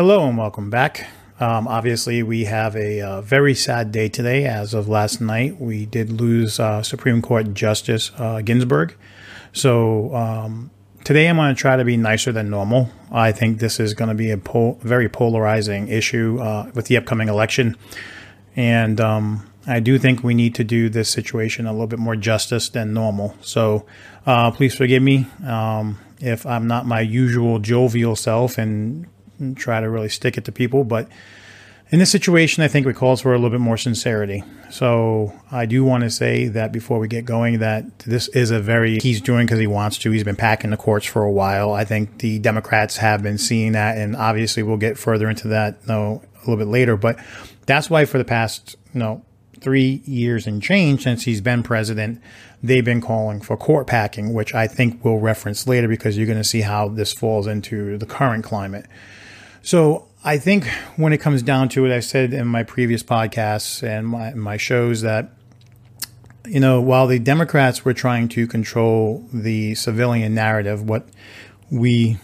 Hello and welcome back. Um, obviously, we have a uh, very sad day today. As of last night, we did lose uh, Supreme Court Justice uh, Ginsburg. So um, today, I'm going to try to be nicer than normal. I think this is going to be a pol- very polarizing issue uh, with the upcoming election, and um, I do think we need to do this situation a little bit more justice than normal. So uh, please forgive me um, if I'm not my usual jovial self and and try to really stick it to people. But in this situation, I think it calls for a little bit more sincerity. So I do want to say that before we get going, that this is a very he's doing because he wants to. He's been packing the courts for a while. I think the Democrats have been seeing that, and obviously we'll get further into that you know, a little bit later. But that's why for the past you know three years and change since he's been president, they've been calling for court packing, which I think we'll reference later because you're going to see how this falls into the current climate. So I think when it comes down to it, I said in my previous podcasts and my, my shows that, you know, while the Democrats were trying to control the civilian narrative, what we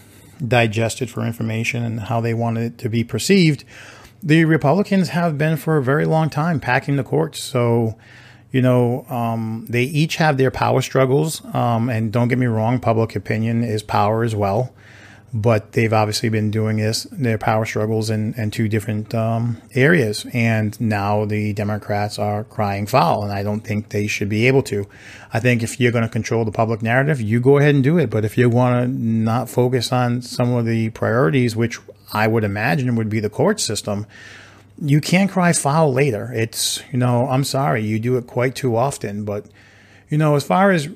digested for information and how they wanted it to be perceived, the Republicans have been for a very long time packing the courts. So, you know, um, they each have their power struggles. Um, and don't get me wrong, public opinion is power as well but they've obviously been doing this their power struggles in, in two different um, areas. And now the democrats are crying foul and i don't think they should be able to. I think if you're going to control the public narrative you go ahead and do it. But if you want to not focus on some of the priorities which i would imagine would be the court system you can't cry foul later. It's you know i'm sorry you do it quite too often. But you know as far as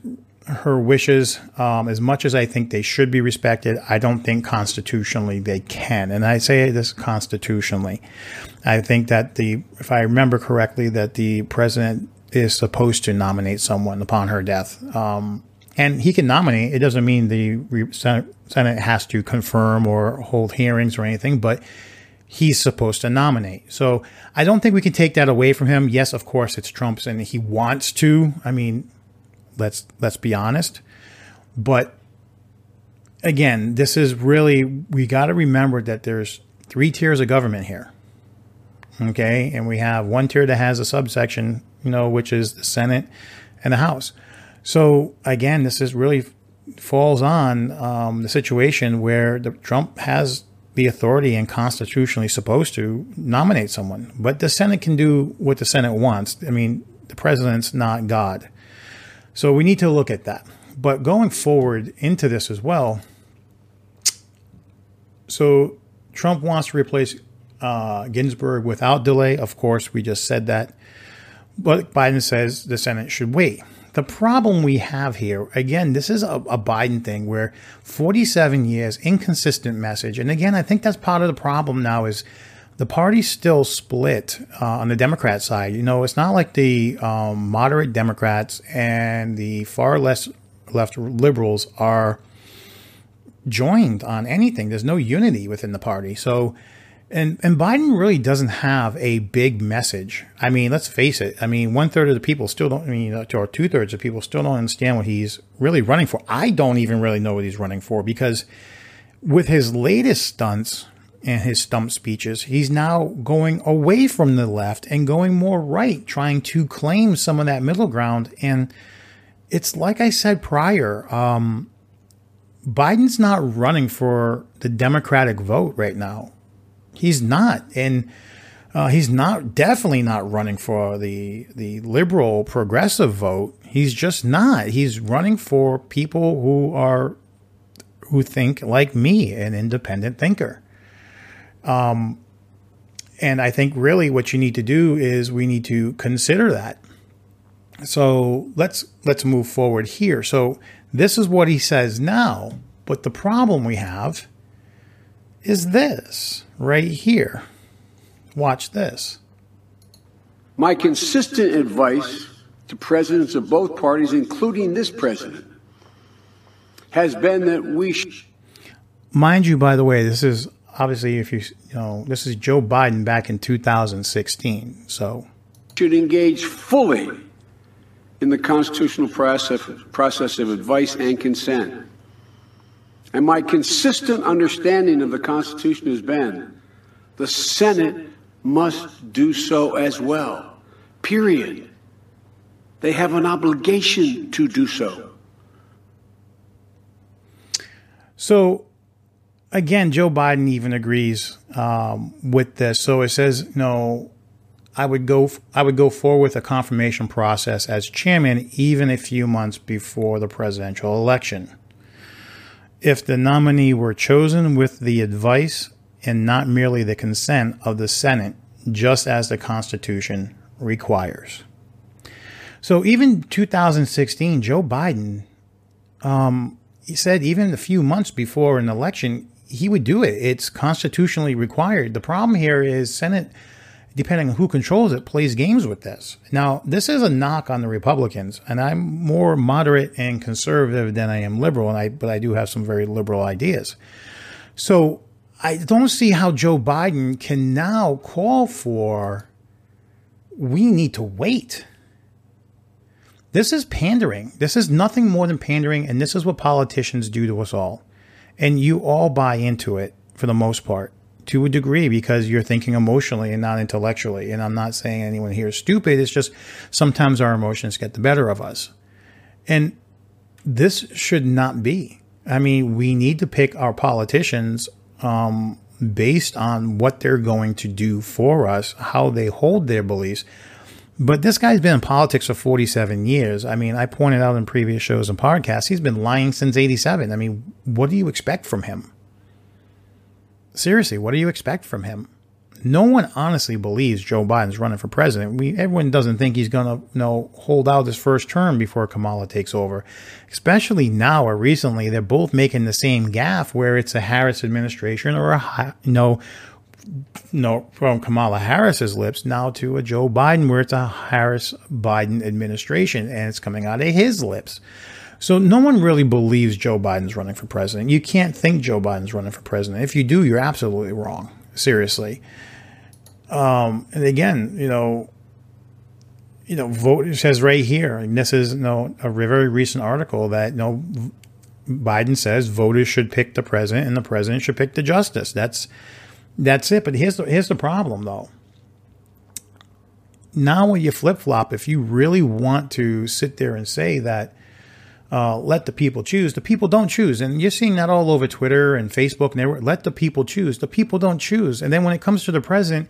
her wishes, um, as much as I think they should be respected, I don't think constitutionally they can. And I say this constitutionally. I think that the, if I remember correctly, that the president is supposed to nominate someone upon her death. Um, and he can nominate. It doesn't mean the Senate, Senate has to confirm or hold hearings or anything, but he's supposed to nominate. So I don't think we can take that away from him. Yes, of course, it's Trump's and he wants to. I mean, Let's let's be honest. But again, this is really we got to remember that there's three tiers of government here. Okay, and we have one tier that has a subsection, you know, which is the Senate and the House. So again, this is really falls on um, the situation where the, Trump has the authority and constitutionally supposed to nominate someone, but the Senate can do what the Senate wants. I mean, the president's not God. So we need to look at that. But going forward into this as well, so Trump wants to replace uh, Ginsburg without delay. Of course, we just said that. But Biden says the Senate should wait. The problem we have here, again, this is a, a, Biden thing where 47 years, inconsistent message. And again, I think that's part of the problem now is the party's still split uh, on the Democrat side. You know, it's not like the um, moderate Democrats and the far less left liberals are joined on anything. There's no unity within the party. So, and and Biden really doesn't have a big message. I mean, let's face it. I mean, one third of the people still don't. I mean, or two thirds of people still don't understand what he's really running for. I don't even really know what he's running for because with his latest stunts and his stump speeches. He's now going away from the left and going more right, trying to claim some of that middle ground. And it's like I said prior, um, Biden's not running for the Democratic vote right now. He's not. And uh, he's not definitely not running for the the liberal progressive vote. He's just not. He's running for people who are who think like me, an independent thinker. Um, and I think really what you need to do is we need to consider that. So let's let's move forward here. So this is what he says now, but the problem we have is this right here. Watch this. My consistent advice to presidents of both parties, including this president, has been that we. Sh- Mind you, by the way, this is obviously, if you, you know, this is Joe Biden back in 2016. So, should engage fully in the constitutional process, process of advice and consent. And my consistent understanding of the Constitution has been the Senate must do so as well. Period. They have an obligation to do so. So, again, Joe Biden even agrees um, with this. So it says, no, I would go. I would go forward with a confirmation process as chairman, even a few months before the presidential election. If the nominee were chosen with the advice and not merely the consent of the Senate, just as the Constitution requires. So even 2016, Joe Biden, um, he said even a few months before an election, he would do it. It's constitutionally required. The problem here is Senate, depending on who controls it, plays games with this. Now, this is a knock on the Republicans, and I'm more moderate and conservative than I am liberal, and I but I do have some very liberal ideas. So I don't see how Joe Biden can now call for we need to wait. This is pandering. This is nothing more than pandering, and this is what politicians do to us all. And you all buy into it for the most part to a degree because you're thinking emotionally and not intellectually. And I'm not saying anyone here is stupid. It's just sometimes our emotions get the better of us. And this should not be. I mean, we need to pick our politicians um, based on what they're going to do for us, how they hold their beliefs. But this guy's been in politics for 47 years. I mean, I pointed out in previous shows and podcasts, he's been lying since 87. I mean, what do you expect from him? Seriously, what do you expect from him? no one honestly believes Joe Biden's running for president. We everyone doesn't think he's going to you know hold out his first term before Kamala takes over. Especially now or recently, they're both making the same gaffe where it's a Harris administration or a you know no from Kamala Harris's lips now to a Joe Biden where it's a Harris Biden administration and it's coming out of his lips. So no one really believes Joe Biden's running for president. You can't think Joe Biden's running for president. If you do, you're absolutely wrong. Seriously. Um, and again, you know, you know, vote says right here, and this is you know, a very recent article that you know Biden says voters should pick the president and the president should pick the justice. That's that's it. But here's the, here's the problem though. Now when you flip flop, if you really want to sit there and say that uh, let the people choose. The people don't choose. And you're seeing that all over Twitter and Facebook and everywhere. Let the people choose. The people don't choose. And then when it comes to the president,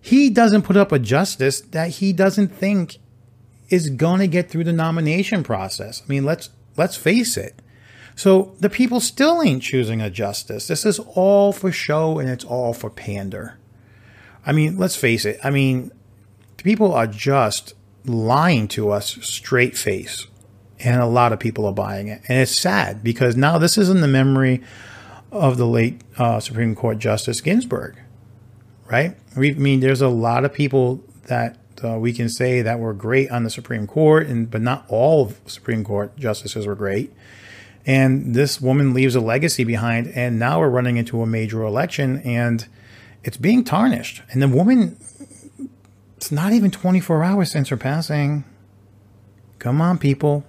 he doesn't put up a justice that he doesn't think is going to get through the nomination process. I mean, let's let's face it. So the people still ain't choosing a justice. This is all for show and it's all for pander. I mean, let's face it. I mean, the people are just lying to us straight face. And a lot of people are buying it. And it's sad because now this is in the memory of the late uh, Supreme Court Justice Ginsburg right? We, I mean, there's a lot of people that uh, we can say that were great on the Supreme Court, and but not all Supreme Court justices were great. And this woman leaves a legacy behind, and now we're running into a major election, and it's being tarnished. And the woman, it's not even 24 hours since her passing. Come on, people.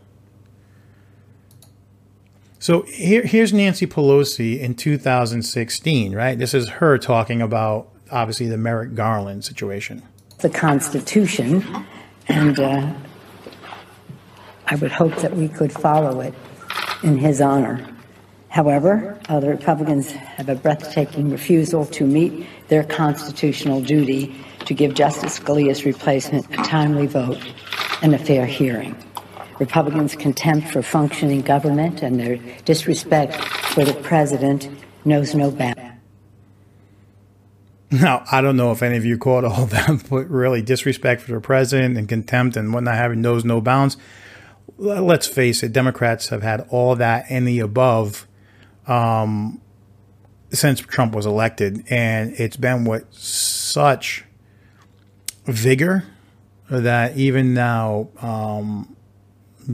So here, here's Nancy Pelosi in 2016, right? This is her talking about obviously the Merrick Garland situation. The Constitution, and uh, I would hope that we could follow it in his honor. However, uh, the Republicans have a breathtaking refusal to meet their constitutional duty to give Justice Scalia's replacement a timely vote and a fair hearing. Republicans' contempt for functioning government and their disrespect for the president knows no bounds. Now, I don't know if any of you caught all that, but really disrespect for the president and contempt and whatnot having knows no bounds. Let's face it, Democrats have had all that and the above um, since Trump was elected. And it's been with such vigor that even now, um,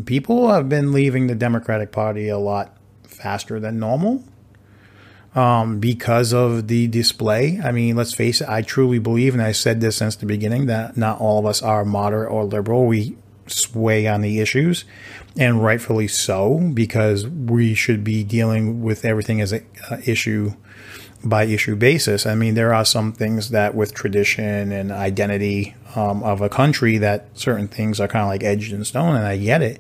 people have been leaving the Democratic Party a lot faster than normal um, because of the display. I mean, let's face it, I truly believe, and I said this since the beginning, that not all of us are moderate or liberal. We sway on the issues, and rightfully so, because we should be dealing with everything as a uh, issue by issue basis. I mean, there are some things that with tradition and identity um, of a country that certain things are kind of like edged in stone, and I get it.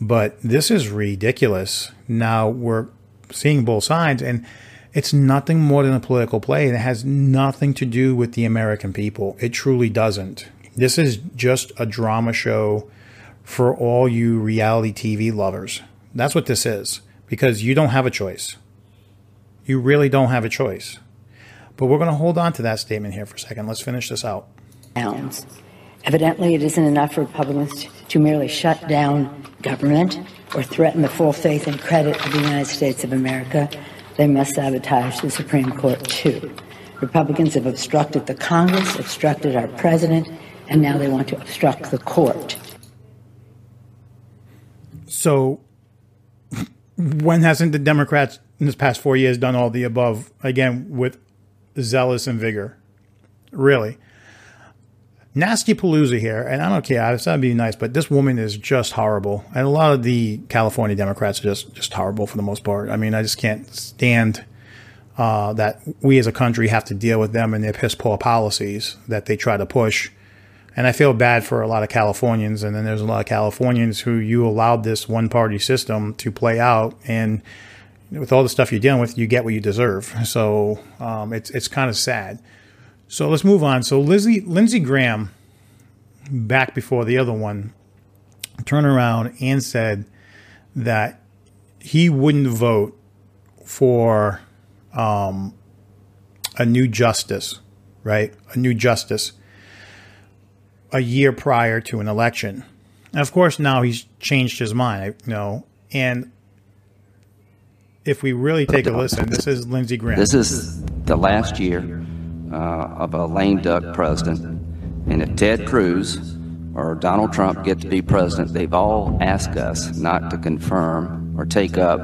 But this is ridiculous. Now we're seeing both sides, and it's nothing more than a political play. It has nothing to do with the American people. It truly doesn't. This is just a drama show for all you reality TV lovers. That's what this is, because you don't have a choice. You really don't have a choice. But we're going to hold on to that statement here for a second. Let's finish this out. Evidently, it isn't enough for Republicans to merely shut down government or threaten the full faith and credit of the United States of America. They must sabotage the Supreme Court, too. Republicans have obstructed the Congress, obstructed our president, and now they want to obstruct the court. So, when hasn't the Democrats in this past four years done all the above again with zealous and vigor? Really? Nasty Palooza here, and I don't care. I to be nice, but this woman is just horrible, and a lot of the California Democrats are just just horrible for the most part. I mean, I just can't stand uh, that we as a country have to deal with them and their piss poor policies that they try to push. And I feel bad for a lot of Californians, and then there's a lot of Californians who you allowed this one party system to play out, and with all the stuff you're dealing with, you get what you deserve. So um, it's it's kind of sad. So let's move on. So Lizzie, Lindsey Graham, back before the other one, turned around and said that he wouldn't vote for um, a new justice, right? A new justice a year prior to an election. And of course, now he's changed his mind, you know. And if we really take a listen, this is Lindsey Graham. This is the last year uh, of a lame duck president. And if Ted Cruz or Donald Trump get to be president, they've all asked us not to confirm or take up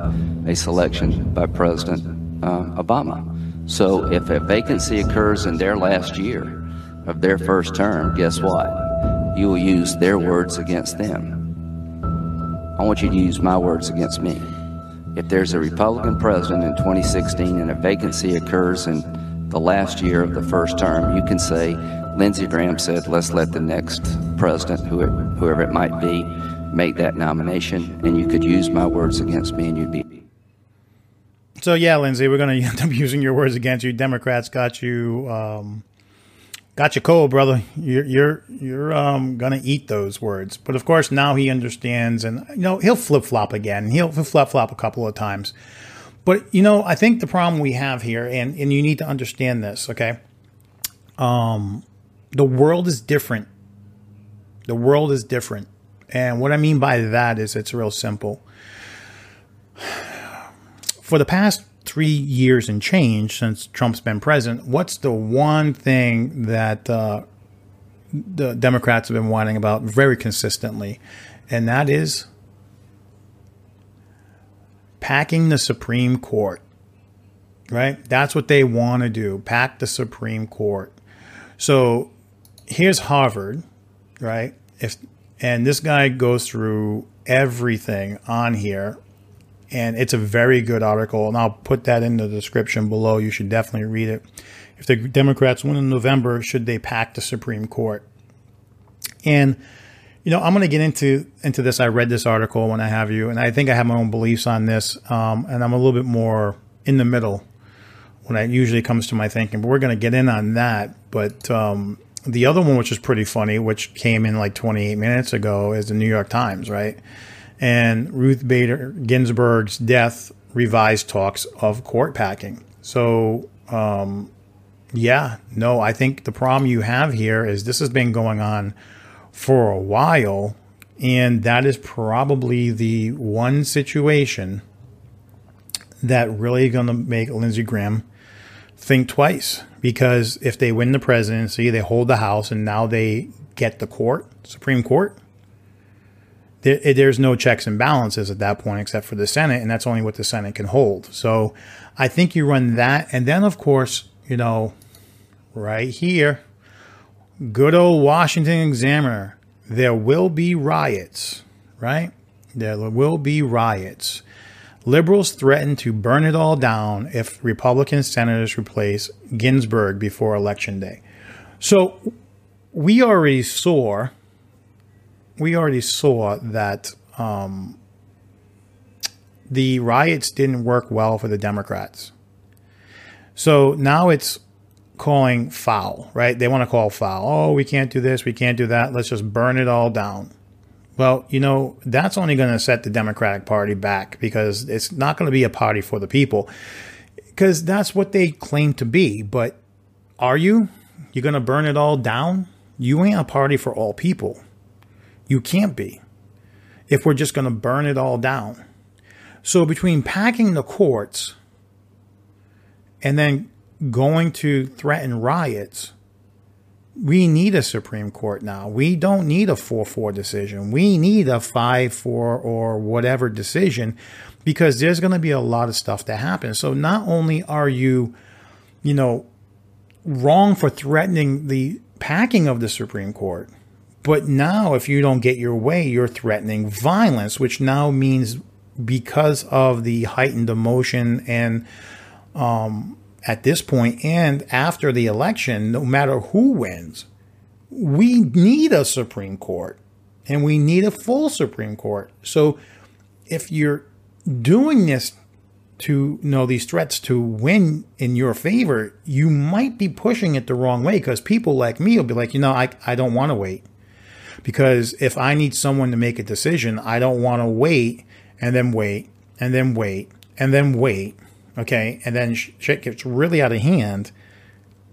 a selection by President uh, Obama. So if a vacancy occurs in their last year of their first term, guess what? You will use their words against them. I want you to use my words against me. If there's a Republican president in 2016 and a vacancy occurs in the last year of the first term, you can say, Lindsey Graham said, let's let the next president, whoever, whoever it might be, make that nomination, and you could use my words against me and you'd be. So, yeah, Lindsey, we're going to end up using your words against you. Democrats got you. Um, got you cold, brother. You're you're you're um, gonna eat those words. But of course, now he understands, and you know he'll flip flop again. He'll flip flop a couple of times. But you know, I think the problem we have here, and and you need to understand this, okay? Um, the world is different. The world is different, and what I mean by that is it's real simple. For the past three years and change since Trump's been president, what's the one thing that uh, the Democrats have been whining about very consistently? And that is packing the Supreme Court. Right? That's what they want to do pack the Supreme Court. So here's Harvard, right? If and this guy goes through everything on here and it's a very good article and I'll put that in the description below. You should definitely read it. If the Democrats win in November, should they pack the Supreme Court? And you know, I'm going to get into into this. I read this article when I have you, and I think I have my own beliefs on this. Um, and I'm a little bit more in the middle when it usually comes to my thinking. But we're going to get in on that. But um, the other one, which is pretty funny, which came in like 28 minutes ago, is the New York Times, right? And Ruth Bader Ginsburg's death revised talks of court packing. So, um, yeah, no, I think the problem you have here is this has been going on for a while. And that is probably the one situation that really going to make Lindsey Graham think twice. Because if they win the presidency, they hold the House, and now they get the court, Supreme Court. There, eh, there's no checks and balances at that point except for the Senate, and that's only what the Senate can hold. So I think you run that. And then, of course, you know, right here, good old Washington Examiner. there will be riots, right? There will be riots. Liberals threaten to burn it all down if Republican senators replace Ginsburg before Election Day. So we already saw, we already saw that um, the riots didn't work well for the Democrats. So now it's calling foul, right? They want to call foul. Oh, we can't do this, we can't do that. Let's just burn it all down. Well, you know, that's only going to set the Democratic Party back because it's not going to be a party for the people because that's what they claim to be. But are you? You're going to burn it all down? You ain't a party for all people. You can't be if we're just going to burn it all down. So between packing the courts and then going to threaten riots, we need a Supreme Court now. We don't need a 4 4 decision. We need a 5 4 or whatever decision because there's going to be a lot of stuff that happens. So not only are you, you know, wrong for threatening the packing of the Supreme Court, but now if you don't get your way, you're threatening violence, which now means because of the heightened emotion and um, at this point and after the election, no matter who wins, we need a Supreme Court and we need a full Supreme Court. So if you're doing this to you know these threats to win in your favor, you might be pushing it the wrong way because people like me will be like, you know, I, I don't want to wait. Because if I need someone to make a decision, I don't want to wait and then wait and then wait and then wait Okay. And then shit gets really out of hand.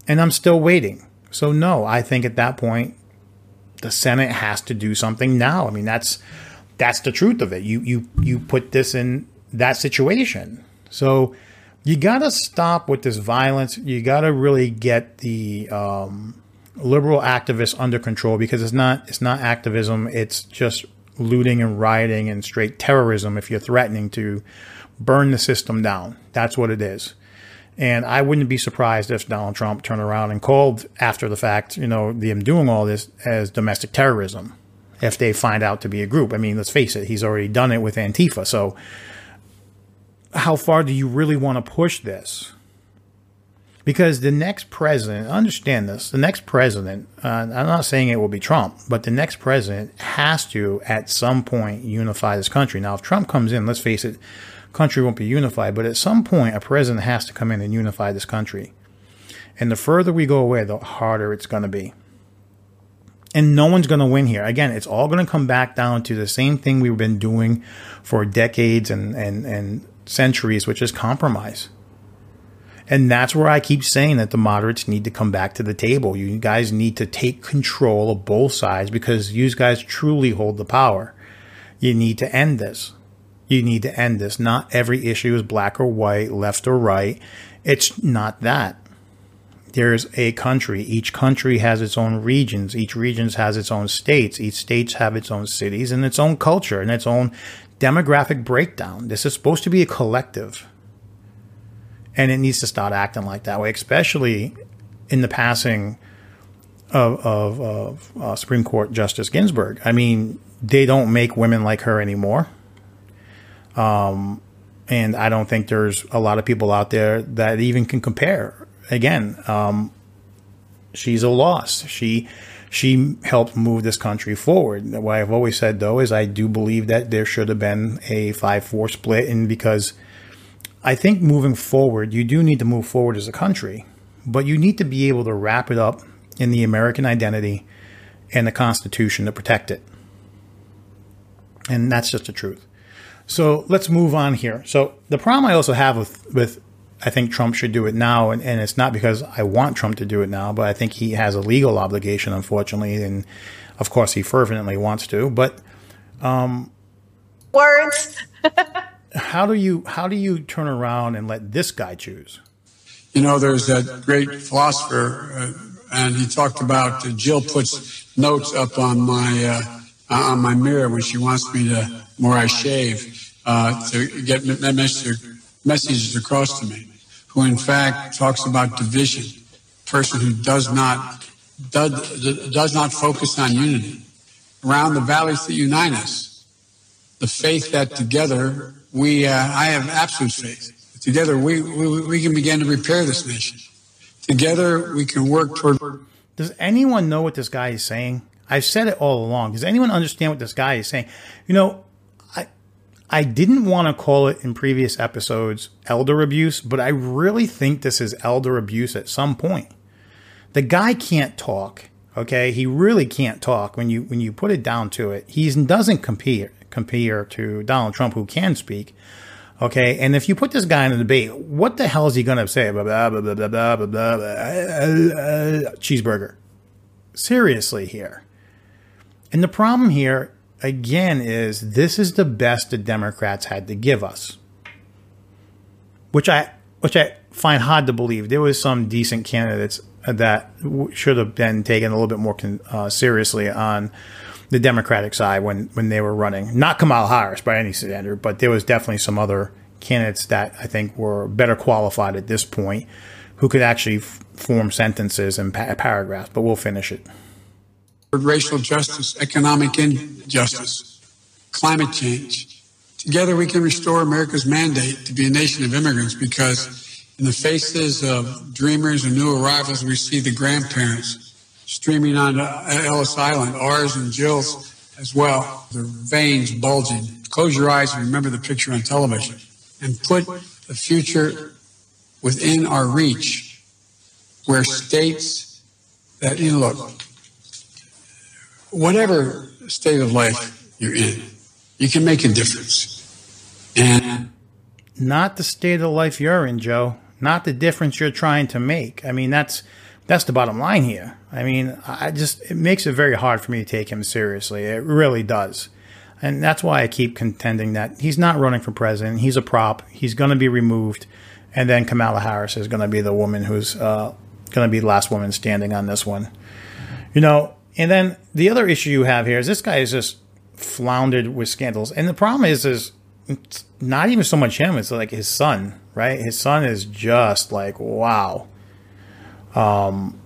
And I'm still waiting. So, no, I think at that point, the Senate has to do something now. I mean, that's that's the truth of it. You you you put this in that situation. So you got to stop with this violence. You got to really get the um, liberal activists under control because it's not it's not activism. It's just looting and rioting and straight terrorism. If you're threatening to burn the system down. That's what it is. And I wouldn't be surprised if Donald Trump turned around and called after the fact, you know, them doing all this as domestic terrorism if they find out to be a group. I mean, let's face it, he's already done it with Antifa. So how far do you really want to push this? Because the next president, understand this, the next president, uh, I'm not saying it will be Trump, but the next president has to, at some point, unify this country. Now, if Trump comes in, let's face it, country won't be unified, but at some point, a president has to come in and unify this country. And the further we go away, the harder it's going to be. And no one's going to win here. Again, it's all going to come back down to the same thing we've been doing for decades and, and, and centuries, which is compromise. And that's where I keep saying that the moderates need to come back to the table. You guys need to take control of both sides because you guys truly hold the power. You need to end this. You need to end this. Not every issue is black or white, left or right. It's not that. There's a country. Each country has its own regions. Each region has its own states. Each states have its own cities and its own culture and its own demographic breakdown. This is supposed to be a collective. And it needs to start acting like that way, especially in the passing of, of, of uh, Supreme Court Justice Ginsburg. I mean, they don't make women like her anymore. Um, and I don't think there's a lot of people out there that even can compare. Again, um, she's a loss. She she helped move this country forward. What I've always said though is I do believe that there should have been a five four split, and because I think moving forward, you do need to move forward as a country, but you need to be able to wrap it up in the American identity and the Constitution to protect it. And that's just the truth. So let's move on here. So the problem I also have with, with I think Trump should do it now, and, and, it's not because I want Trump to do it now, but I think he has a legal obligation, unfortunately, and of course he fervently wants to. But um, words. how do you how do you turn around and let this guy choose? You know, there's that great philosopher, uh, and he talked about uh, Jill puts notes up on my uh, on my mirror when she wants me to more I shave uh, to get messages across to me, who in fact talks about division, person who does not does, does not focus on unity. around the values that unite us. The faith that together we, uh, I have absolute faith. Together we, we, we can begin to repair this nation. Together we can work toward. Does anyone know what this guy is saying? I've said it all along. Does anyone understand what this guy is saying? You know, I I didn't want to call it in previous episodes elder abuse, but I really think this is elder abuse at some point. The guy can't talk. Okay, he really can't talk when you when you put it down to it. He doesn't compare compare to Donald Trump, who can speak. Okay, and if you put this guy in a debate, what the hell is he going to say? Blah, blah, blah, blah, blah, blah, blah, blah, cheeseburger. Seriously, here. And the problem here, again, is this is the best the Democrats had to give us, which I which I find hard to believe. There was some decent candidates that should have been taken a little bit more uh, seriously on the Democratic side when when they were running. Not Kamala Harris by any standard, but there was definitely some other candidates that I think were better qualified at this point who could actually f- form sentences and pa- paragraphs. But we'll finish it. Racial justice, economic injustice, climate change. Together, we can restore America's mandate to be a nation of immigrants because, in the faces of dreamers and new arrivals, we see the grandparents streaming on Ellis Island, ours and Jill's as well. Their veins bulging. Close your eyes and remember the picture on television and put the future within our reach where states that, you know, look, whatever state of life you're in, you can make a difference. And not the state of life you're in, Joe. Not the difference you're trying to make. I mean, that's that's the bottom line here. I mean, I just it makes it very hard for me to take him seriously. It really does. And that's why I keep contending that he's not running for president. He's a prop. He's going to be removed. And then Kamala Harris is going to be the woman who's uh, going to be the last woman standing on this one. You know, and then the other issue you have here is this guy is just floundered with scandals. And the problem is, is it's not even so much him. It's like his son, right? His son is just like, wow. Um,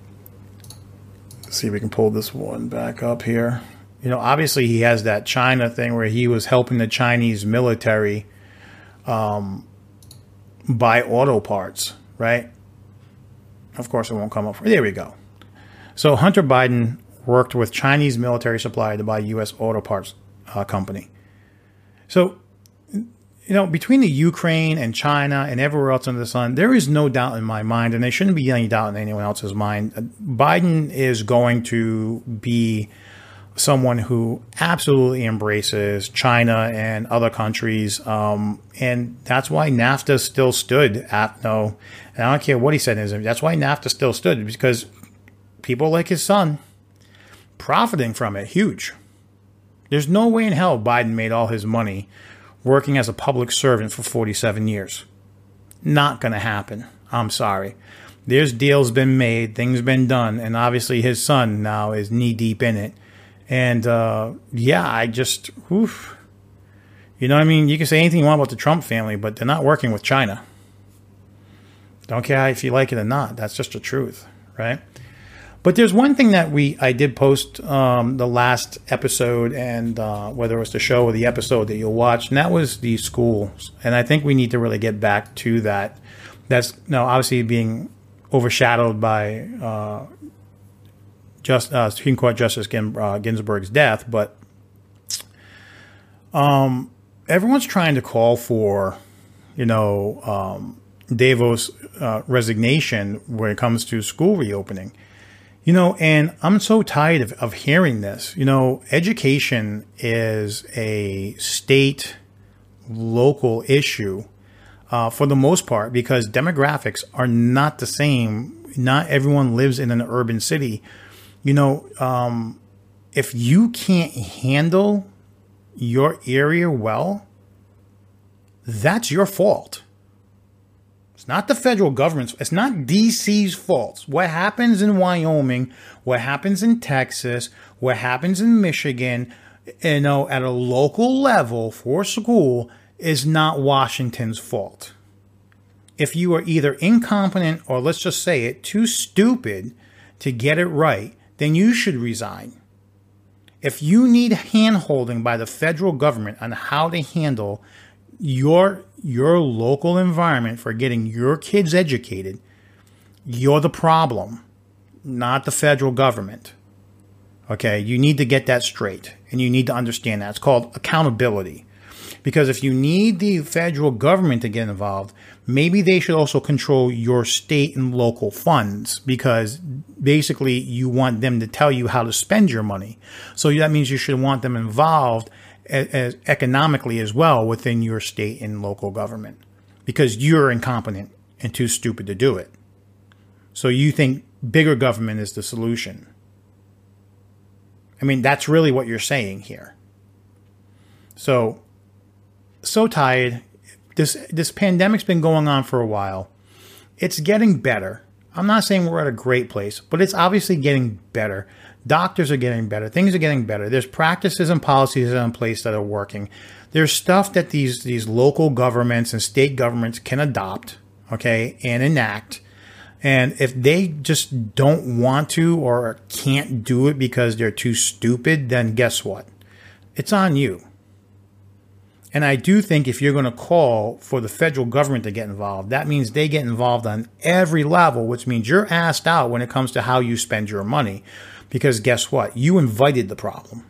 see if we can pull this one back up here. You know, obviously he has that China thing where he was helping the Chinese military um, buy auto parts, right? Of course, it won't come up. There we go. So Hunter Biden worked with Chinese military supply to buy U.S. auto parts uh, company. So you know, between the Ukraine and China and everywhere else under the sun, there is no doubt in my mind, and there shouldn't be any doubt in anyone else's mind. Biden is going to be someone who absolutely embraces China and other countries, um, and that's why NAFTA still stood at no. And I don't care what he said. In his. That's why NAFTA still stood because people like his son profiting from it, huge. There's no way in hell Biden made all his money working as a public servant for 47 years. Not going to happen. I'm sorry. There's deals been made, things been done, and obviously his son now is knee deep in it. And uh, yeah, I just, oof. You know what I mean? You can say anything you want about the Trump family, but they're not working with China. Don't care if you like it or not. That's just the truth, right? But there's one thing that we I did post um, the last episode, and uh, whether it was the show or the episode that you'll watch, and that was the schools. And I think we need to really get back to that. That's now obviously being overshadowed by uh, just uh, Supreme Court Justice Gin, uh, Ginsburg's death, but um, everyone's trying to call for, you know, um, DeVos' uh, resignation when it comes to school reopening. You know, and I'm so tired of, of hearing this. You know, education is a state, local issue uh, for the most part because demographics are not the same. Not everyone lives in an urban city. You know, um, if you can't handle your area well, that's your fault. It's not the federal government's, it's not DC's fault. What happens in Wyoming, what happens in Texas, what happens in Michigan, you know, at a local level for school is not Washington's fault. If you are either incompetent or let's just say it, too stupid to get it right, then you should resign. If you need handholding by the federal government on how to handle your your local environment for getting your kids educated, you're the problem, not the federal government. Okay, you need to get that straight and you need to understand that. It's called accountability. Because if you need the federal government to get involved, maybe they should also control your state and local funds because basically you want them to tell you how to spend your money. So that means you should want them involved as, economically as well within your state and local government because you're incompetent and too stupid to do it. So you think bigger government is the solution. I mean, that's really what you're saying here. So so tired. This this pandemic's been going on for a while. It's getting better. I'm not saying we're at a great place, but it's obviously getting better. Doctors are getting better. Things are getting better. There's practices and policies in place that are working. There's stuff that these these local governments and state governments can adopt, okay, and enact. And if they just don't want to or can't do it because they're too stupid, then guess what? It's on you. And I do think if you're going to call for the federal government to get involved, that means they get involved on every level, which means you're asked out when it comes to how you spend your money. Because guess what? You invited the problem.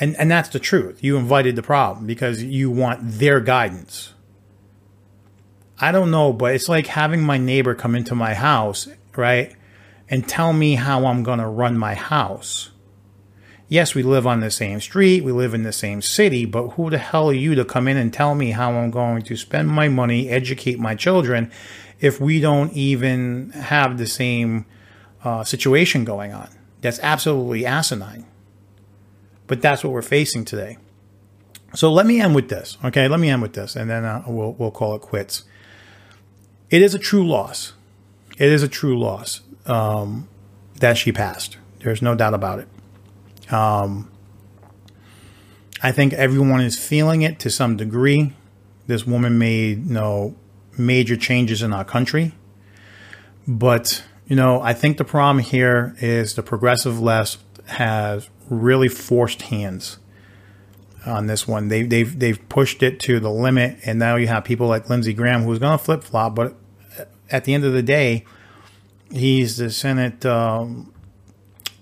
And, and that's the truth. You invited the problem because you want their guidance. I don't know, but it's like having my neighbor come into my house, right? And tell me how I'm going to run my house yes, we live on the same street, we live in the same city, but who the hell are you to come in and tell me how I'm going to spend my money, educate my children, if we don't even have the same uh, situation going on? That's absolutely asinine. But that's what we're facing today. So let me end with this, okay? Let me end with this, and then uh, we'll we'll call it quits. It is a true loss. It is a true loss um, that she passed. There's no doubt about it. Um, I think everyone is feeling it to some degree. This woman made you know major changes in our country, but you know I think the problem here is the progressive left has really forced hands on this one. They, they've they've pushed it to the limit, and now you have people like Lindsey Graham who's going to flip flop, but at the end of the day, he's the Senate um,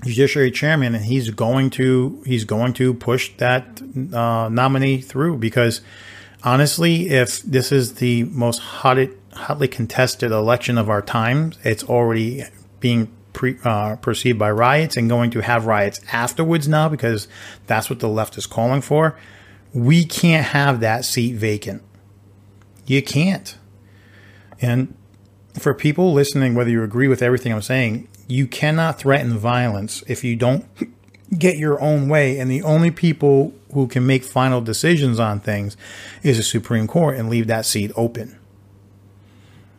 judiciary chairman, and he's going to he's going to push that uh, nominee through because honestly, if this is the most hotly, hotly contested election of our time, it's already being pre, uh, perceived by riots and going to have riots afterwards now because that's what the left is calling for. We can't have that seat vacant. You can't. And for people listening, whether you agree with everything I'm saying, you cannot threaten violence if you don't get your own way. And the only people who can make final decisions on things is the Supreme Court and leave that seat open.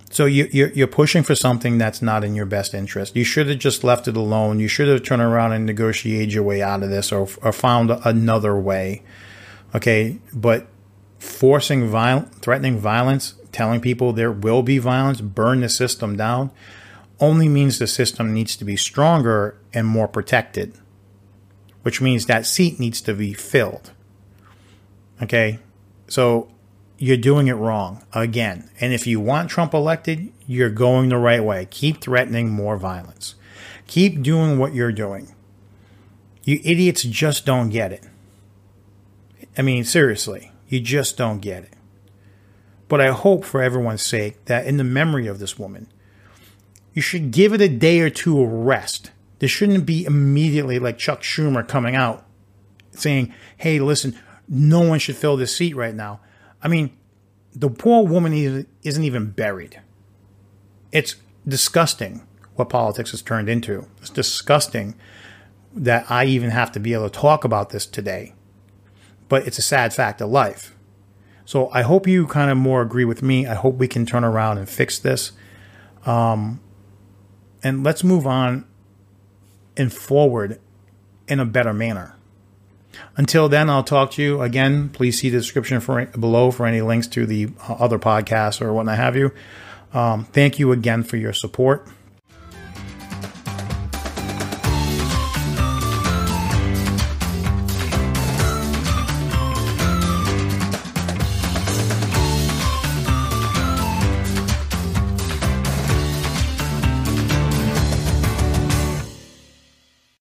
So you, you're, you're pushing for something that's not in your best interest. You should have just left it alone. You should have turned around and negotiated your way out of this or, or found another way. Okay. But forcing violence, threatening violence, telling people there will be violence, burn the system down only means the system needs to be stronger and more protected, which means that seat needs to be filled. Okay? So you're doing it wrong again. And if you want Trump elected, you're going the right way. Keep threatening more violence. Keep doing what you're doing. You idiots just don't get it. I mean, seriously, you just don't get it. But I hope for everyone's sake that in the memory of this woman, you should give it a day or two of rest. There shouldn't be immediately like Chuck Schumer coming out saying, hey, listen, no one should fill this seat right now. I mean, the poor woman isn't even buried. It's disgusting what politics has turned into. It's disgusting that I even have to be able to talk about this today. But it's a sad fact of life. So I hope you kind of more agree with me. I hope we can turn around and fix this. Um, and let's move on and forward in a better manner. Until then, I'll talk to you again. Please see the description for, below for any links to the uh, other podcasts or whatnot have you. Um, thank you again for your support.